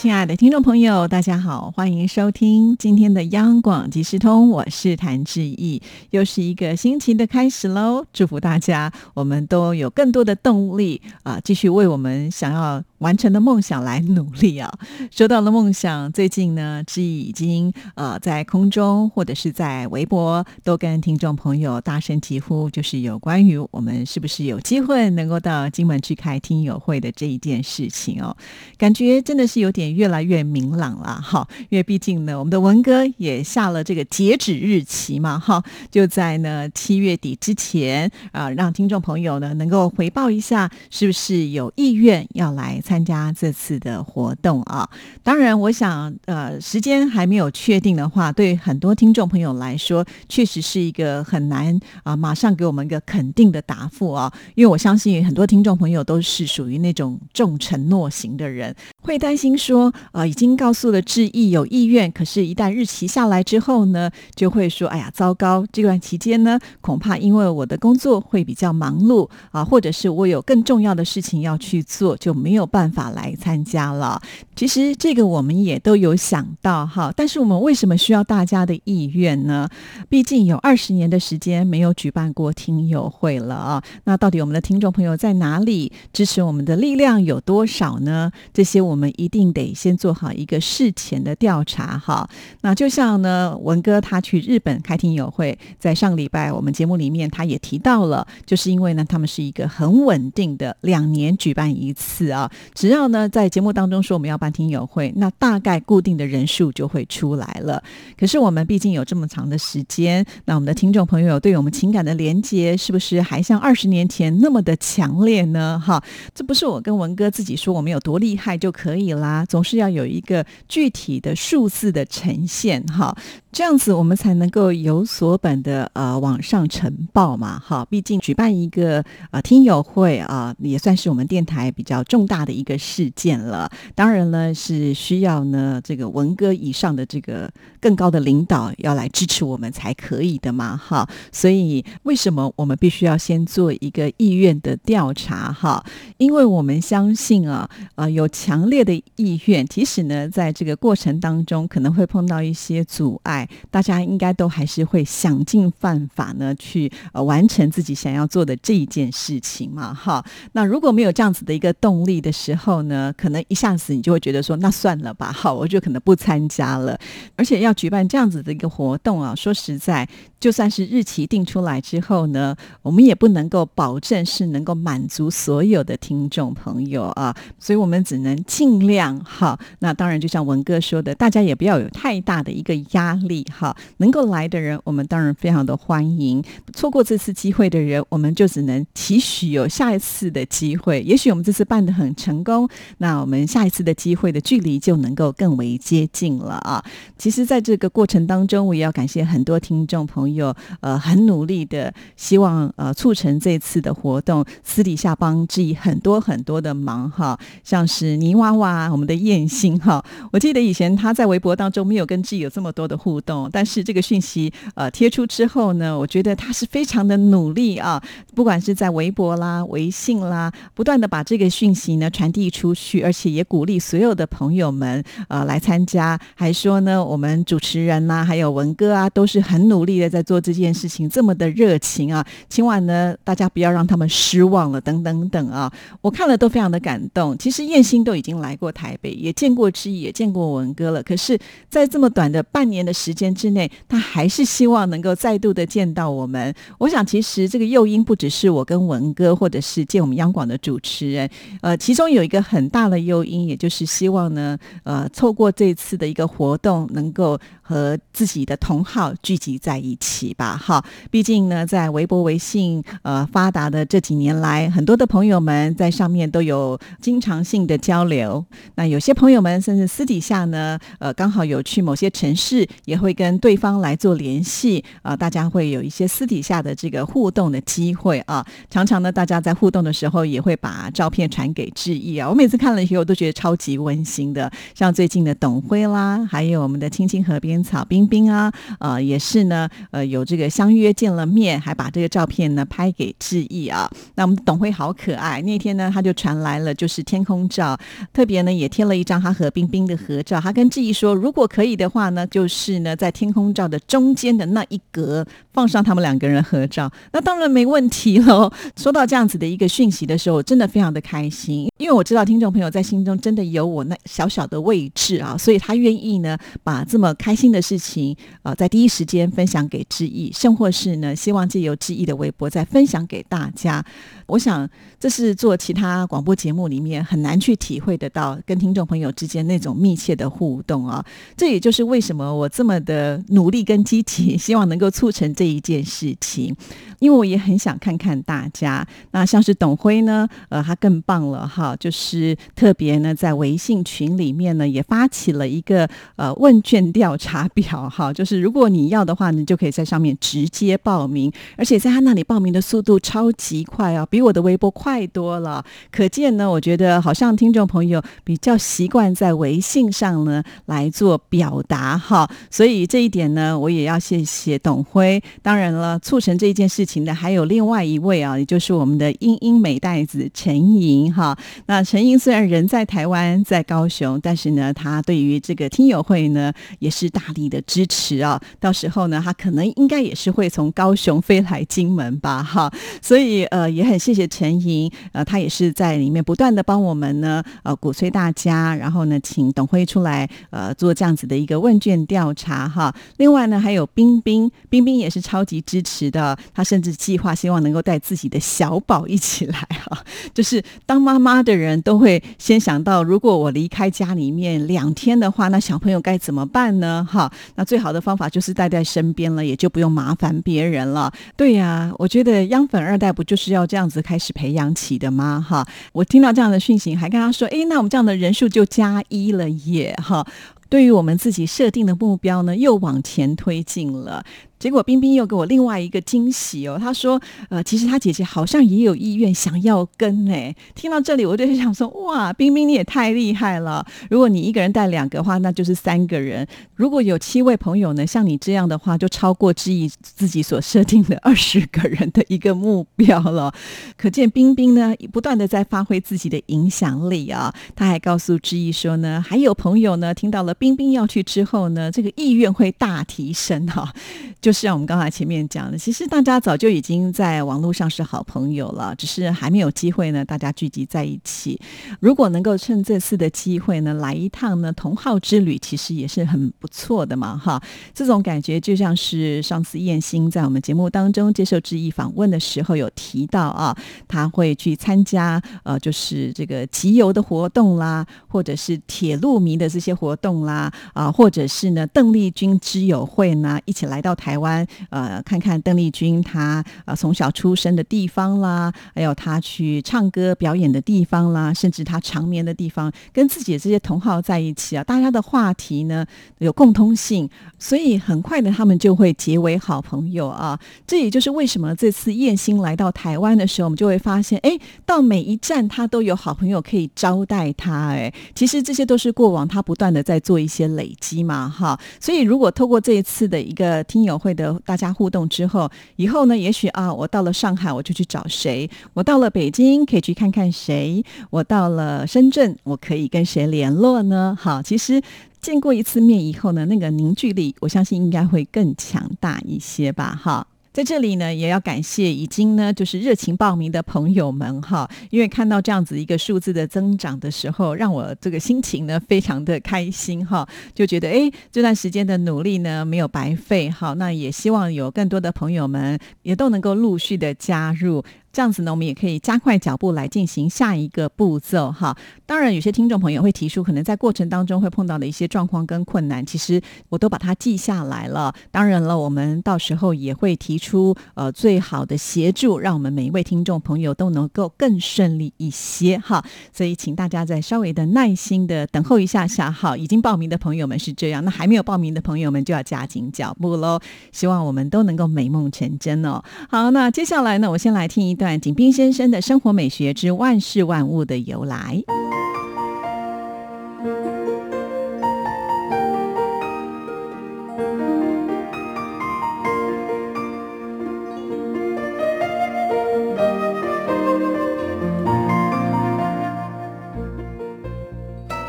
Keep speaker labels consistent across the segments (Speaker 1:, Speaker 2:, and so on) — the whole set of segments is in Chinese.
Speaker 1: 亲爱的听众朋友，大家好，欢迎收听今天的央广即时通，我是谭志毅，又是一个星期的开始喽！祝福大家，我们都有更多的动力啊，继续为我们想要。完成的梦想来努力啊！说到了梦想，最近呢，志毅已经呃在空中或者是在微博都跟听众朋友大声疾呼，就是有关于我们是不是有机会能够到金门去开听友会的这一件事情哦，感觉真的是有点越来越明朗了哈。因为毕竟呢，我们的文哥也下了这个截止日期嘛哈，就在呢七月底之前啊，让听众朋友呢能够回报一下，是不是有意愿要来。参加这次的活动啊，当然，我想，呃，时间还没有确定的话，对很多听众朋友来说，确实是一个很难啊，马上给我们一个肯定的答复啊，因为我相信很多听众朋友都是属于那种重承诺型的人，会担心说，呃，已经告诉了志毅有意愿，可是，一旦日期下来之后呢，就会说，哎呀，糟糕，这段期间呢，恐怕因为我的工作会比较忙碌啊，或者是我有更重要的事情要去做，就没有办。办法来参加了，其实这个我们也都有想到哈，但是我们为什么需要大家的意愿呢？毕竟有二十年的时间没有举办过听友会了啊，那到底我们的听众朋友在哪里？支持我们的力量有多少呢？这些我们一定得先做好一个事前的调查哈。那就像呢，文哥他去日本开听友会，在上礼拜我们节目里面他也提到了，就是因为呢，他们是一个很稳定的两年举办一次啊。只要呢，在节目当中说我们要办听友会，那大概固定的人数就会出来了。可是我们毕竟有这么长的时间，那我们的听众朋友对我们情感的连接，是不是还像二十年前那么的强烈呢？哈，这不是我跟文哥自己说我们有多厉害就可以啦，总是要有一个具体的数字的呈现，哈。这样子我们才能够有所本的呃往上呈报嘛，哈，毕竟举办一个呃听友会啊，也算是我们电台比较重大的一个事件了。当然呢，是需要呢这个文哥以上的这个更高的领导要来支持我们才可以的嘛，哈。所以为什么我们必须要先做一个意愿的调查哈？因为我们相信啊，呃有强烈的意愿，即使呢在这个过程当中可能会碰到一些阻碍。大家应该都还是会想尽办法呢，去呃完成自己想要做的这一件事情嘛，哈。那如果没有这样子的一个动力的时候呢，可能一下子你就会觉得说，那算了吧，好，我就可能不参加了。而且要举办这样子的一个活动啊，说实在，就算是日期定出来之后呢，我们也不能够保证是能够满足所有的听众朋友啊，所以我们只能尽量哈。那当然，就像文哥说的，大家也不要有太大的一个压力。哈，能够来的人，我们当然非常的欢迎。错过这次机会的人，我们就只能期许有下一次的机会。也许我们这次办的很成功，那我们下一次的机会的距离就能够更为接近了啊！其实，在这个过程当中，我也要感谢很多听众朋友，呃，很努力的希望呃促成这次的活动，私底下帮自己很多很多的忙哈，像是泥娃、我们的燕心哈。我记得以前他在微博当中没有跟志毅有这么多的互。动，但是这个讯息呃贴出之后呢，我觉得他是非常的努力啊，不管是在微博啦、微信啦，不断的把这个讯息呢传递出去，而且也鼓励所有的朋友们呃来参加，还说呢我们主持人呐，还有文哥啊，都是很努力的在做这件事情，这么的热情啊，今晚呢大家不要让他们失望了，等等等啊，我看了都非常的感动。其实燕兴都已经来过台北，也见过知毅，也见过文哥了，可是，在这么短的半年的时，间之内，他还是希望能够再度的见到我们。我想，其实这个诱因不只是我跟文哥，或者是见我们央广的主持人，呃，其中有一个很大的诱因，也就是希望呢，呃，透过这次的一个活动，能够和自己的同好聚集在一起吧。哈，毕竟呢，在微博、微信呃发达的这几年来，很多的朋友们在上面都有经常性的交流。那有些朋友们甚至私底下呢，呃，刚好有去某些城市，也会跟对方来做联系啊。大家会有一些私底下的这个互动的机会啊。常常呢，大家在互动的时候，也会把照片传给志毅啊。我每次看了以后，都觉得超级温馨的。像最近的董辉啦，还有我们的青青河边草冰冰啊，呃，也是呢，呃，有这个相约见了面，还把这个照片呢拍给志毅啊。那我们董辉好可爱，那天呢他就传来了就是天空照，特别呢也贴了一张他和冰冰的合照。他跟志毅说，如果可以的话呢，就是呢在天空照的中间的那一格放上他们两个人合照，那当然没问题喽。收到这样子的一个讯息的时候，真的非常的开心，因为我知道听众朋友在心中真的有我那小小的位置啊，所以他愿意呢把这么开心的事情呃在第一时间分享给志毅，甚或是呢希望借由志毅的微博再分享给大家。我想这是做其他广播节目里面很难去体会得到跟听众朋友之间那种密切的互动啊。这也就是为什么我这么的努力跟积极，希望能够促成这一件事情。因为我也很想看看大家。那像是董辉呢，呃，他更棒了哈，就是特别呢在微信群里面呢也发起了一个呃问卷调查打表哈，就是如果你要的话，你就可以在上面直接报名，而且在他那里报名的速度超级快啊，比我的微博快多了。可见呢，我觉得好像听众朋友比较习惯在微信上呢来做表达哈，所以这一点呢，我也要谢谢董辉。当然了，促成这件事。情的还有另外一位啊，也就是我们的英英美袋子陈莹哈。那陈莹虽然人在台湾，在高雄，但是呢，他对于这个听友会呢，也是大大力的支持啊。到时候呢，他可能应该也是会从高雄飞来金门吧哈。所以呃，也很谢谢陈莹，呃，他也是在里面不断的帮我们呢，呃，鼓吹大家，然后呢，请董辉出来呃做这样子的一个问卷调查哈。另外呢，还有冰冰，冰冰也是超级支持的，他。甚至计划希望能够带自己的小宝一起来哈，就是当妈妈的人都会先想到，如果我离开家里面两天的话，那小朋友该怎么办呢？哈，好那最好的方法就是带在身边了，也就不用麻烦别人了。对呀，我觉得央粉二代不就是要这样子开始培养起的吗？哈，我听到这样的讯息，还跟他说，哎，那我们这样的人数就加一了耶！哈，对于我们自己设定的目标呢，又往前推进了。结果冰冰又给我另外一个惊喜哦，他说：“呃，其实他姐姐好像也有意愿想要跟哎。”听到这里，我就想说：“哇，冰冰你也太厉害了！如果你一个人带两个话，那就是三个人。如果有七位朋友呢，像你这样的话，就超过志毅自己所设定的二十个人的一个目标了。可见冰冰呢，不断的在发挥自己的影响力啊。他还告诉志毅说呢，还有朋友呢，听到了冰冰要去之后呢，这个意愿会大提升哈。”就就是像我们刚才前面讲的，其实大家早就已经在网络上是好朋友了，只是还没有机会呢，大家聚集在一起。如果能够趁这次的机会呢，来一趟呢同好之旅，其实也是很不错的嘛，哈。这种感觉就像是上次燕星在我们节目当中接受志毅访问的时候有提到啊，他会去参加呃，就是这个集邮的活动啦，或者是铁路迷的这些活动啦，啊，或者是呢邓丽君之友会呢，一起来到台。湾呃，看看邓丽君她呃从小出生的地方啦，还有她去唱歌表演的地方啦，甚至她长眠的地方，跟自己的这些同好在一起啊，大家的话题呢有共通性，所以很快的他们就会结为好朋友啊。这也就是为什么这次燕兴来到台湾的时候，我们就会发现，哎，到每一站他都有好朋友可以招待他。哎，其实这些都是过往他不断的在做一些累积嘛，哈。所以如果透过这一次的一个听友会。会的，大家互动之后，以后呢，也许啊，我到了上海，我就去找谁；我到了北京，可以去看看谁；我到了深圳，我可以跟谁联络呢？好，其实见过一次面以后呢，那个凝聚力，我相信应该会更强大一些吧。哈。在这里呢，也要感谢已经呢就是热情报名的朋友们哈，因为看到这样子一个数字的增长的时候，让我这个心情呢非常的开心哈，就觉得哎这段时间的努力呢没有白费哈，那也希望有更多的朋友们也都能够陆续的加入。这样子呢，我们也可以加快脚步来进行下一个步骤哈。当然，有些听众朋友会提出，可能在过程当中会碰到的一些状况跟困难，其实我都把它记下来了。当然了，我们到时候也会提出呃最好的协助，让我们每一位听众朋友都能够更顺利一些哈。所以，请大家再稍微的耐心的等候一下下哈。已经报名的朋友们是这样，那还没有报名的朋友们就要加紧脚步喽。希望我们都能够美梦成真哦。好，那接下来呢，我先来听一段景斌先生的生活美学之万事万物的由来。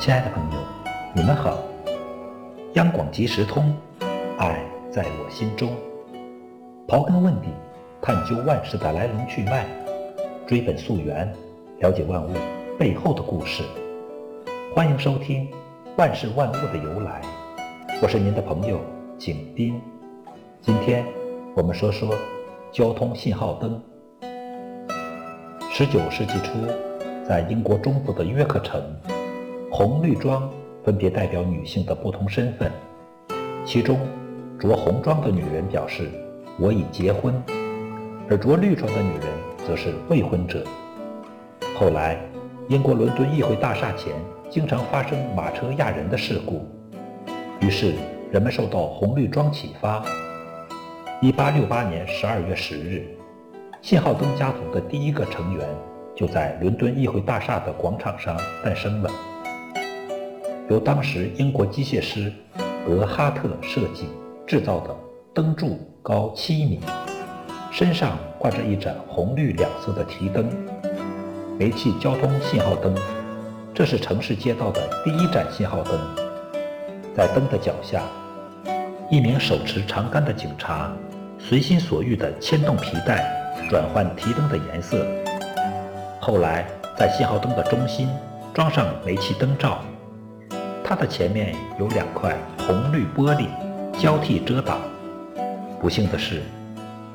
Speaker 2: 亲爱的朋友，你们好。央广即时通，爱在我心中。刨根问底，探究万事的来龙去脉，追本溯源，了解万物背后的故事。欢迎收听《万事万物的由来》，我是您的朋友景斌。今天我们说说交通信号灯。十九世纪初，在英国中部的约克城，红绿装分别代表女性的不同身份。其中，着红装的女人表示我已结婚，而着绿装的女人则是未婚者。后来，英国伦敦议会大厦前经常发生马车压人的事故，于是人们受到红绿装启发。1868年12月10日，信号灯家族的第一个成员就在伦敦议会大厦的广场上诞生了。由当时英国机械师德哈特设计制造的灯柱高七米，身上挂着一盏红绿两色的提灯，煤气交通信号灯。这是城市街道的第一盏信号灯。在灯的脚下，一名手持长杆的警察随心所欲地牵动皮带，转换提灯的颜色。后来，在信号灯的中心装上煤气灯罩。它的前面有两块红绿玻璃交替遮挡。不幸的是，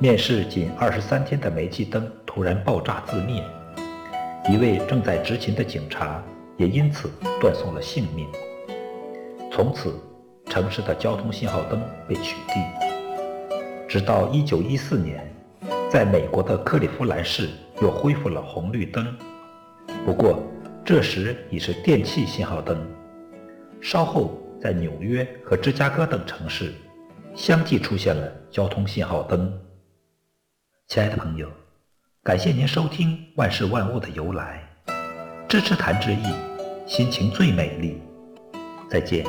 Speaker 2: 面试仅二十三天的煤气灯突然爆炸自灭，一位正在执勤的警察也因此断送了性命。从此，城市的交通信号灯被取缔。直到一九一四年，在美国的克利夫兰市又恢复了红绿灯，不过这时已是电气信号灯。稍后，在纽约和芝加哥等城市，相继出现了交通信号灯。亲爱的朋友，感谢您收听《万事万物的由来》，支持谭志毅，心情最美丽。再见。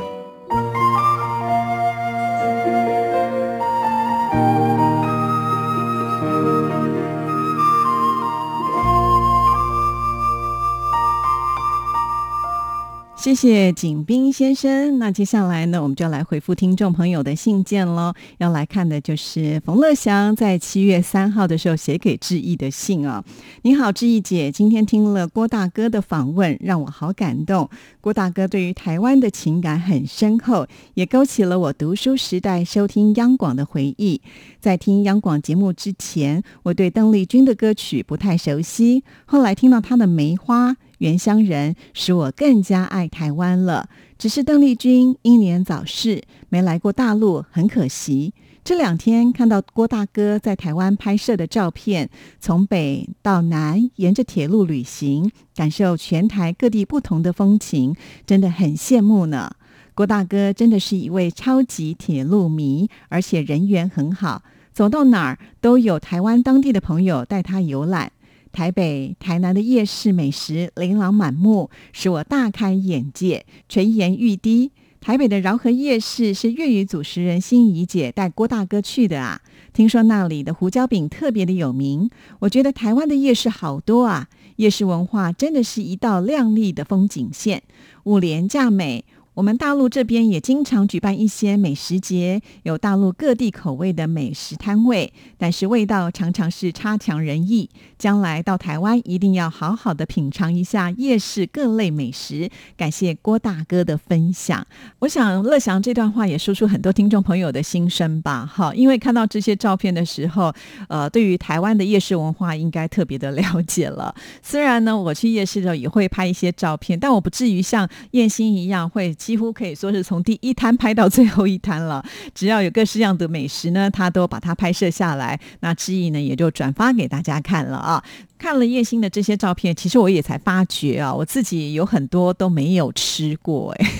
Speaker 1: 谢谢景斌先生。那接下来呢，我们就来回复听众朋友的信件喽。要来看的就是冯乐祥在七月三号的时候写给志毅的信啊。你好，志毅姐，今天听了郭大哥的访问，让我好感动。郭大哥对于台湾的情感很深厚，也勾起了我读书时代收听央广的回忆。在听央广节目之前，我对邓丽君的歌曲不太熟悉，后来听到她的《梅花》。原乡人使我更加爱台湾了。只是邓丽君英年早逝，没来过大陆，很可惜。这两天看到郭大哥在台湾拍摄的照片，从北到南沿着铁路旅行，感受全台各地不同的风情，真的很羡慕呢。郭大哥真的是一位超级铁路迷，而且人缘很好，走到哪儿都有台湾当地的朋友带他游览。台北、台南的夜市美食琳琅满目，使我大开眼界，垂涎欲滴。台北的饶河夜市是粤语主持人心怡姐带郭大哥去的啊，听说那里的胡椒饼特别的有名。我觉得台湾的夜市好多啊，夜市文化真的是一道亮丽的风景线，物廉价美。我们大陆这边也经常举办一些美食节，有大陆各地口味的美食摊位，但是味道常常是差强人意。将来到台湾一定要好好的品尝一下夜市各类美食。感谢郭大哥的分享。我想乐祥这段话也说出很多听众朋友的心声吧。哈，因为看到这些照片的时候，呃，对于台湾的夜市文化应该特别的了解了。虽然呢，我去夜市的时候也会拍一些照片，但我不至于像燕心一样会。几乎可以说是从第一摊拍到最后一摊了。只要有各式样的美食呢，他都把它拍摄下来。那志毅呢，也就转发给大家看了啊。看了叶星的这些照片，其实我也才发觉啊，我自己有很多都没有吃过哎。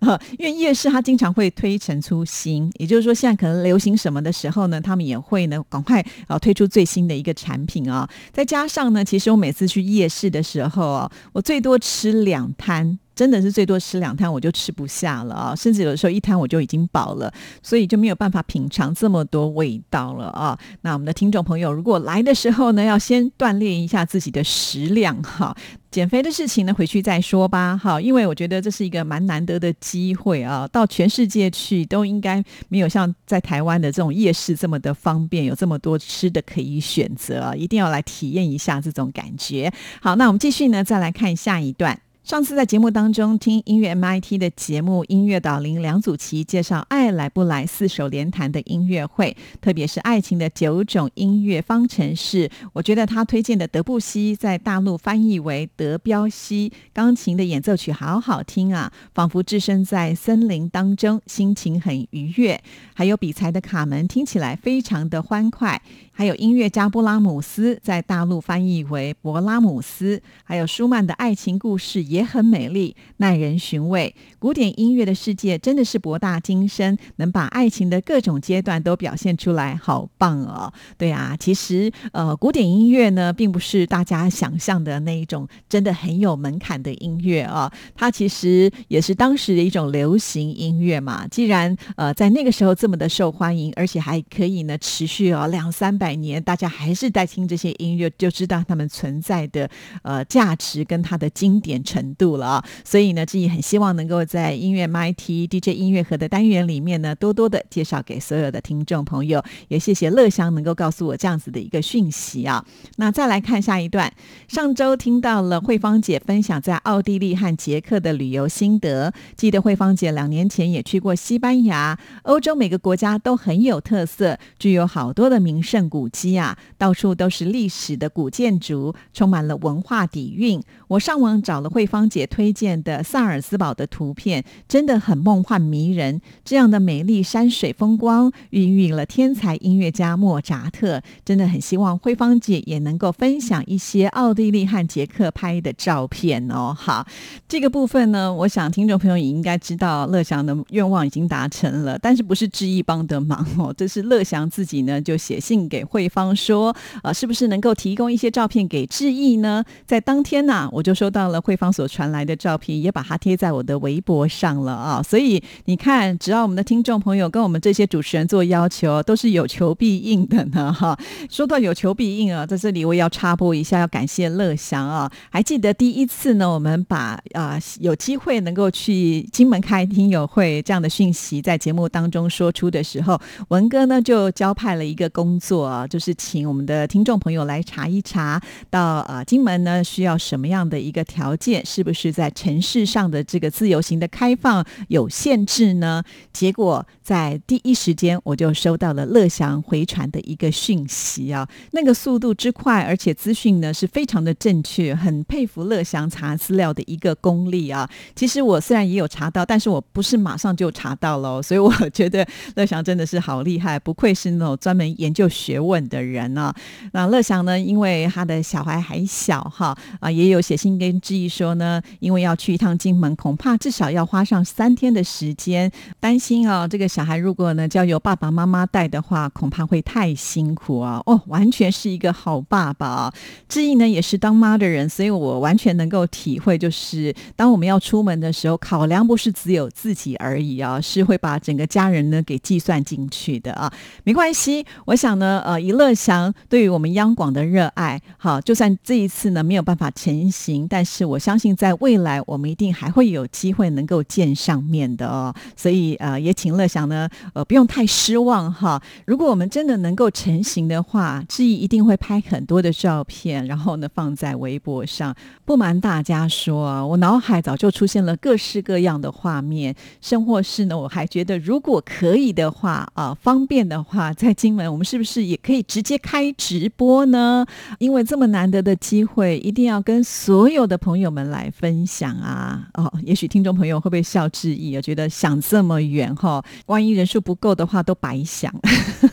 Speaker 1: 因为夜市它经常会推陈出新，也就是说，现在可能流行什么的时候呢，他们也会呢赶快啊推出最新的一个产品啊。再加上呢，其实我每次去夜市的时候啊，我最多吃两摊。真的是最多吃两摊我就吃不下了啊，甚至有的时候一摊我就已经饱了，所以就没有办法品尝这么多味道了啊。那我们的听众朋友，如果来的时候呢，要先锻炼一下自己的食量哈。减肥的事情呢，回去再说吧哈。因为我觉得这是一个蛮难得的机会啊，到全世界去都应该没有像在台湾的这种夜市这么的方便，有这么多吃的可以选择，一定要来体验一下这种感觉。好，那我们继续呢，再来看下一段。上次在节目当中听音乐 MIT 的节目，音乐导林梁祖琪介绍《爱来不来》四手联弹的音乐会，特别是爱情的九种音乐方程式。我觉得他推荐的德布西在大陆翻译为德彪西钢琴的演奏曲好好听啊，仿佛置身在森林当中，心情很愉悦。还有比才的卡门听起来非常的欢快。还有音乐家布拉姆斯在大陆翻译为勃拉姆斯，还有舒曼的爱情故事也很美丽，耐人寻味。古典音乐的世界真的是博大精深，能把爱情的各种阶段都表现出来，好棒哦！对啊，其实呃，古典音乐呢，并不是大家想象的那一种真的很有门槛的音乐啊，它其实也是当时的一种流行音乐嘛。既然呃在那个时候这么的受欢迎，而且还可以呢持续哦两三百。百年，大家还是在听这些音乐，就知道他们存在的呃价值跟它的经典程度了啊！所以呢，自己很希望能够在音乐 MIT DJ 音乐盒的单元里面呢，多多的介绍给所有的听众朋友。也谢谢乐香能够告诉我这样子的一个讯息啊！那再来看下一段，上周听到了慧芳姐分享在奥地利和捷克的旅游心得，记得慧芳姐两年前也去过西班牙，欧洲每个国家都很有特色，具有好多的名胜古。古迹啊，到处都是历史的古建筑，充满了文化底蕴。我上网找了慧芳姐推荐的萨尔斯堡的图片，真的很梦幻迷人。这样的美丽山水风光，孕育了天才音乐家莫扎特。真的很希望慧芳姐也能够分享一些奥地利和捷克拍的照片哦。好，这个部分呢，我想听众朋友也应该知道，乐祥的愿望已经达成了，但是不是志毅帮的忙哦，这是乐祥自己呢就写信给。慧芳说：“呃，是不是能够提供一些照片给志毅呢？在当天呢，我就收到了慧芳所传来的照片，也把它贴在我的微博上了啊。所以你看，只要我们的听众朋友跟我们这些主持人做要求，都是有求必应的呢。哈，说到有求必应啊，在这里我也要插播一下，要感谢乐祥啊。还记得第一次呢，我们把啊有机会能够去金门开听友会这样的讯息在节目当中说出的时候，文哥呢就交派了一个工作。”啊，就是请我们的听众朋友来查一查，到呃金门呢需要什么样的一个条件？是不是在城市上的这个自由行的开放有限制呢？结果在第一时间我就收到了乐祥回传的一个讯息啊，那个速度之快，而且资讯呢是非常的正确，很佩服乐祥查资料的一个功力啊。其实我虽然也有查到，但是我不是马上就查到了，所以我觉得乐祥真的是好厉害，不愧是那种专门研究学问。的人呢？那乐祥呢？因为他的小孩还小哈啊，也有写信跟志毅说呢，因为要去一趟金门，恐怕至少要花上三天的时间，担心啊，这个小孩如果呢，交由爸爸妈妈带的话，恐怕会太辛苦啊。哦，完全是一个好爸爸。志毅呢，也是当妈的人，所以我完全能够体会，就是当我们要出门的时候，考量不是只有自己而已啊，是会把整个家人呢给计算进去的啊。没关系，我想呢。以乐祥对于我们央广的热爱，好，就算这一次呢没有办法成行，但是我相信在未来我们一定还会有机会能够见上面的哦。所以呃，也请乐祥呢，呃，不用太失望哈。如果我们真的能够成行的话，志毅一定会拍很多的照片，然后呢放在微博上。不瞒大家说啊，我脑海早就出现了各式各样的画面，甚或是呢，我还觉得如果可以的话啊，方便的话，在金门我们是不是也可以直接开直播呢？因为这么难得的机会，一定要跟所有的朋友们来分享啊！哦，也许听众朋友会不会笑质疑啊？觉得想这么远哈，万一人数不够的话，都白想。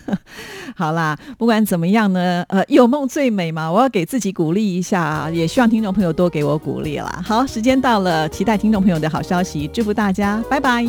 Speaker 1: 好啦，不管怎么样呢，呃，有梦最美嘛，我要给自己鼓励一下，也希望听众朋友多给我鼓励啦。好，时间到了，期待听众朋友的好消息，祝福大家，拜拜。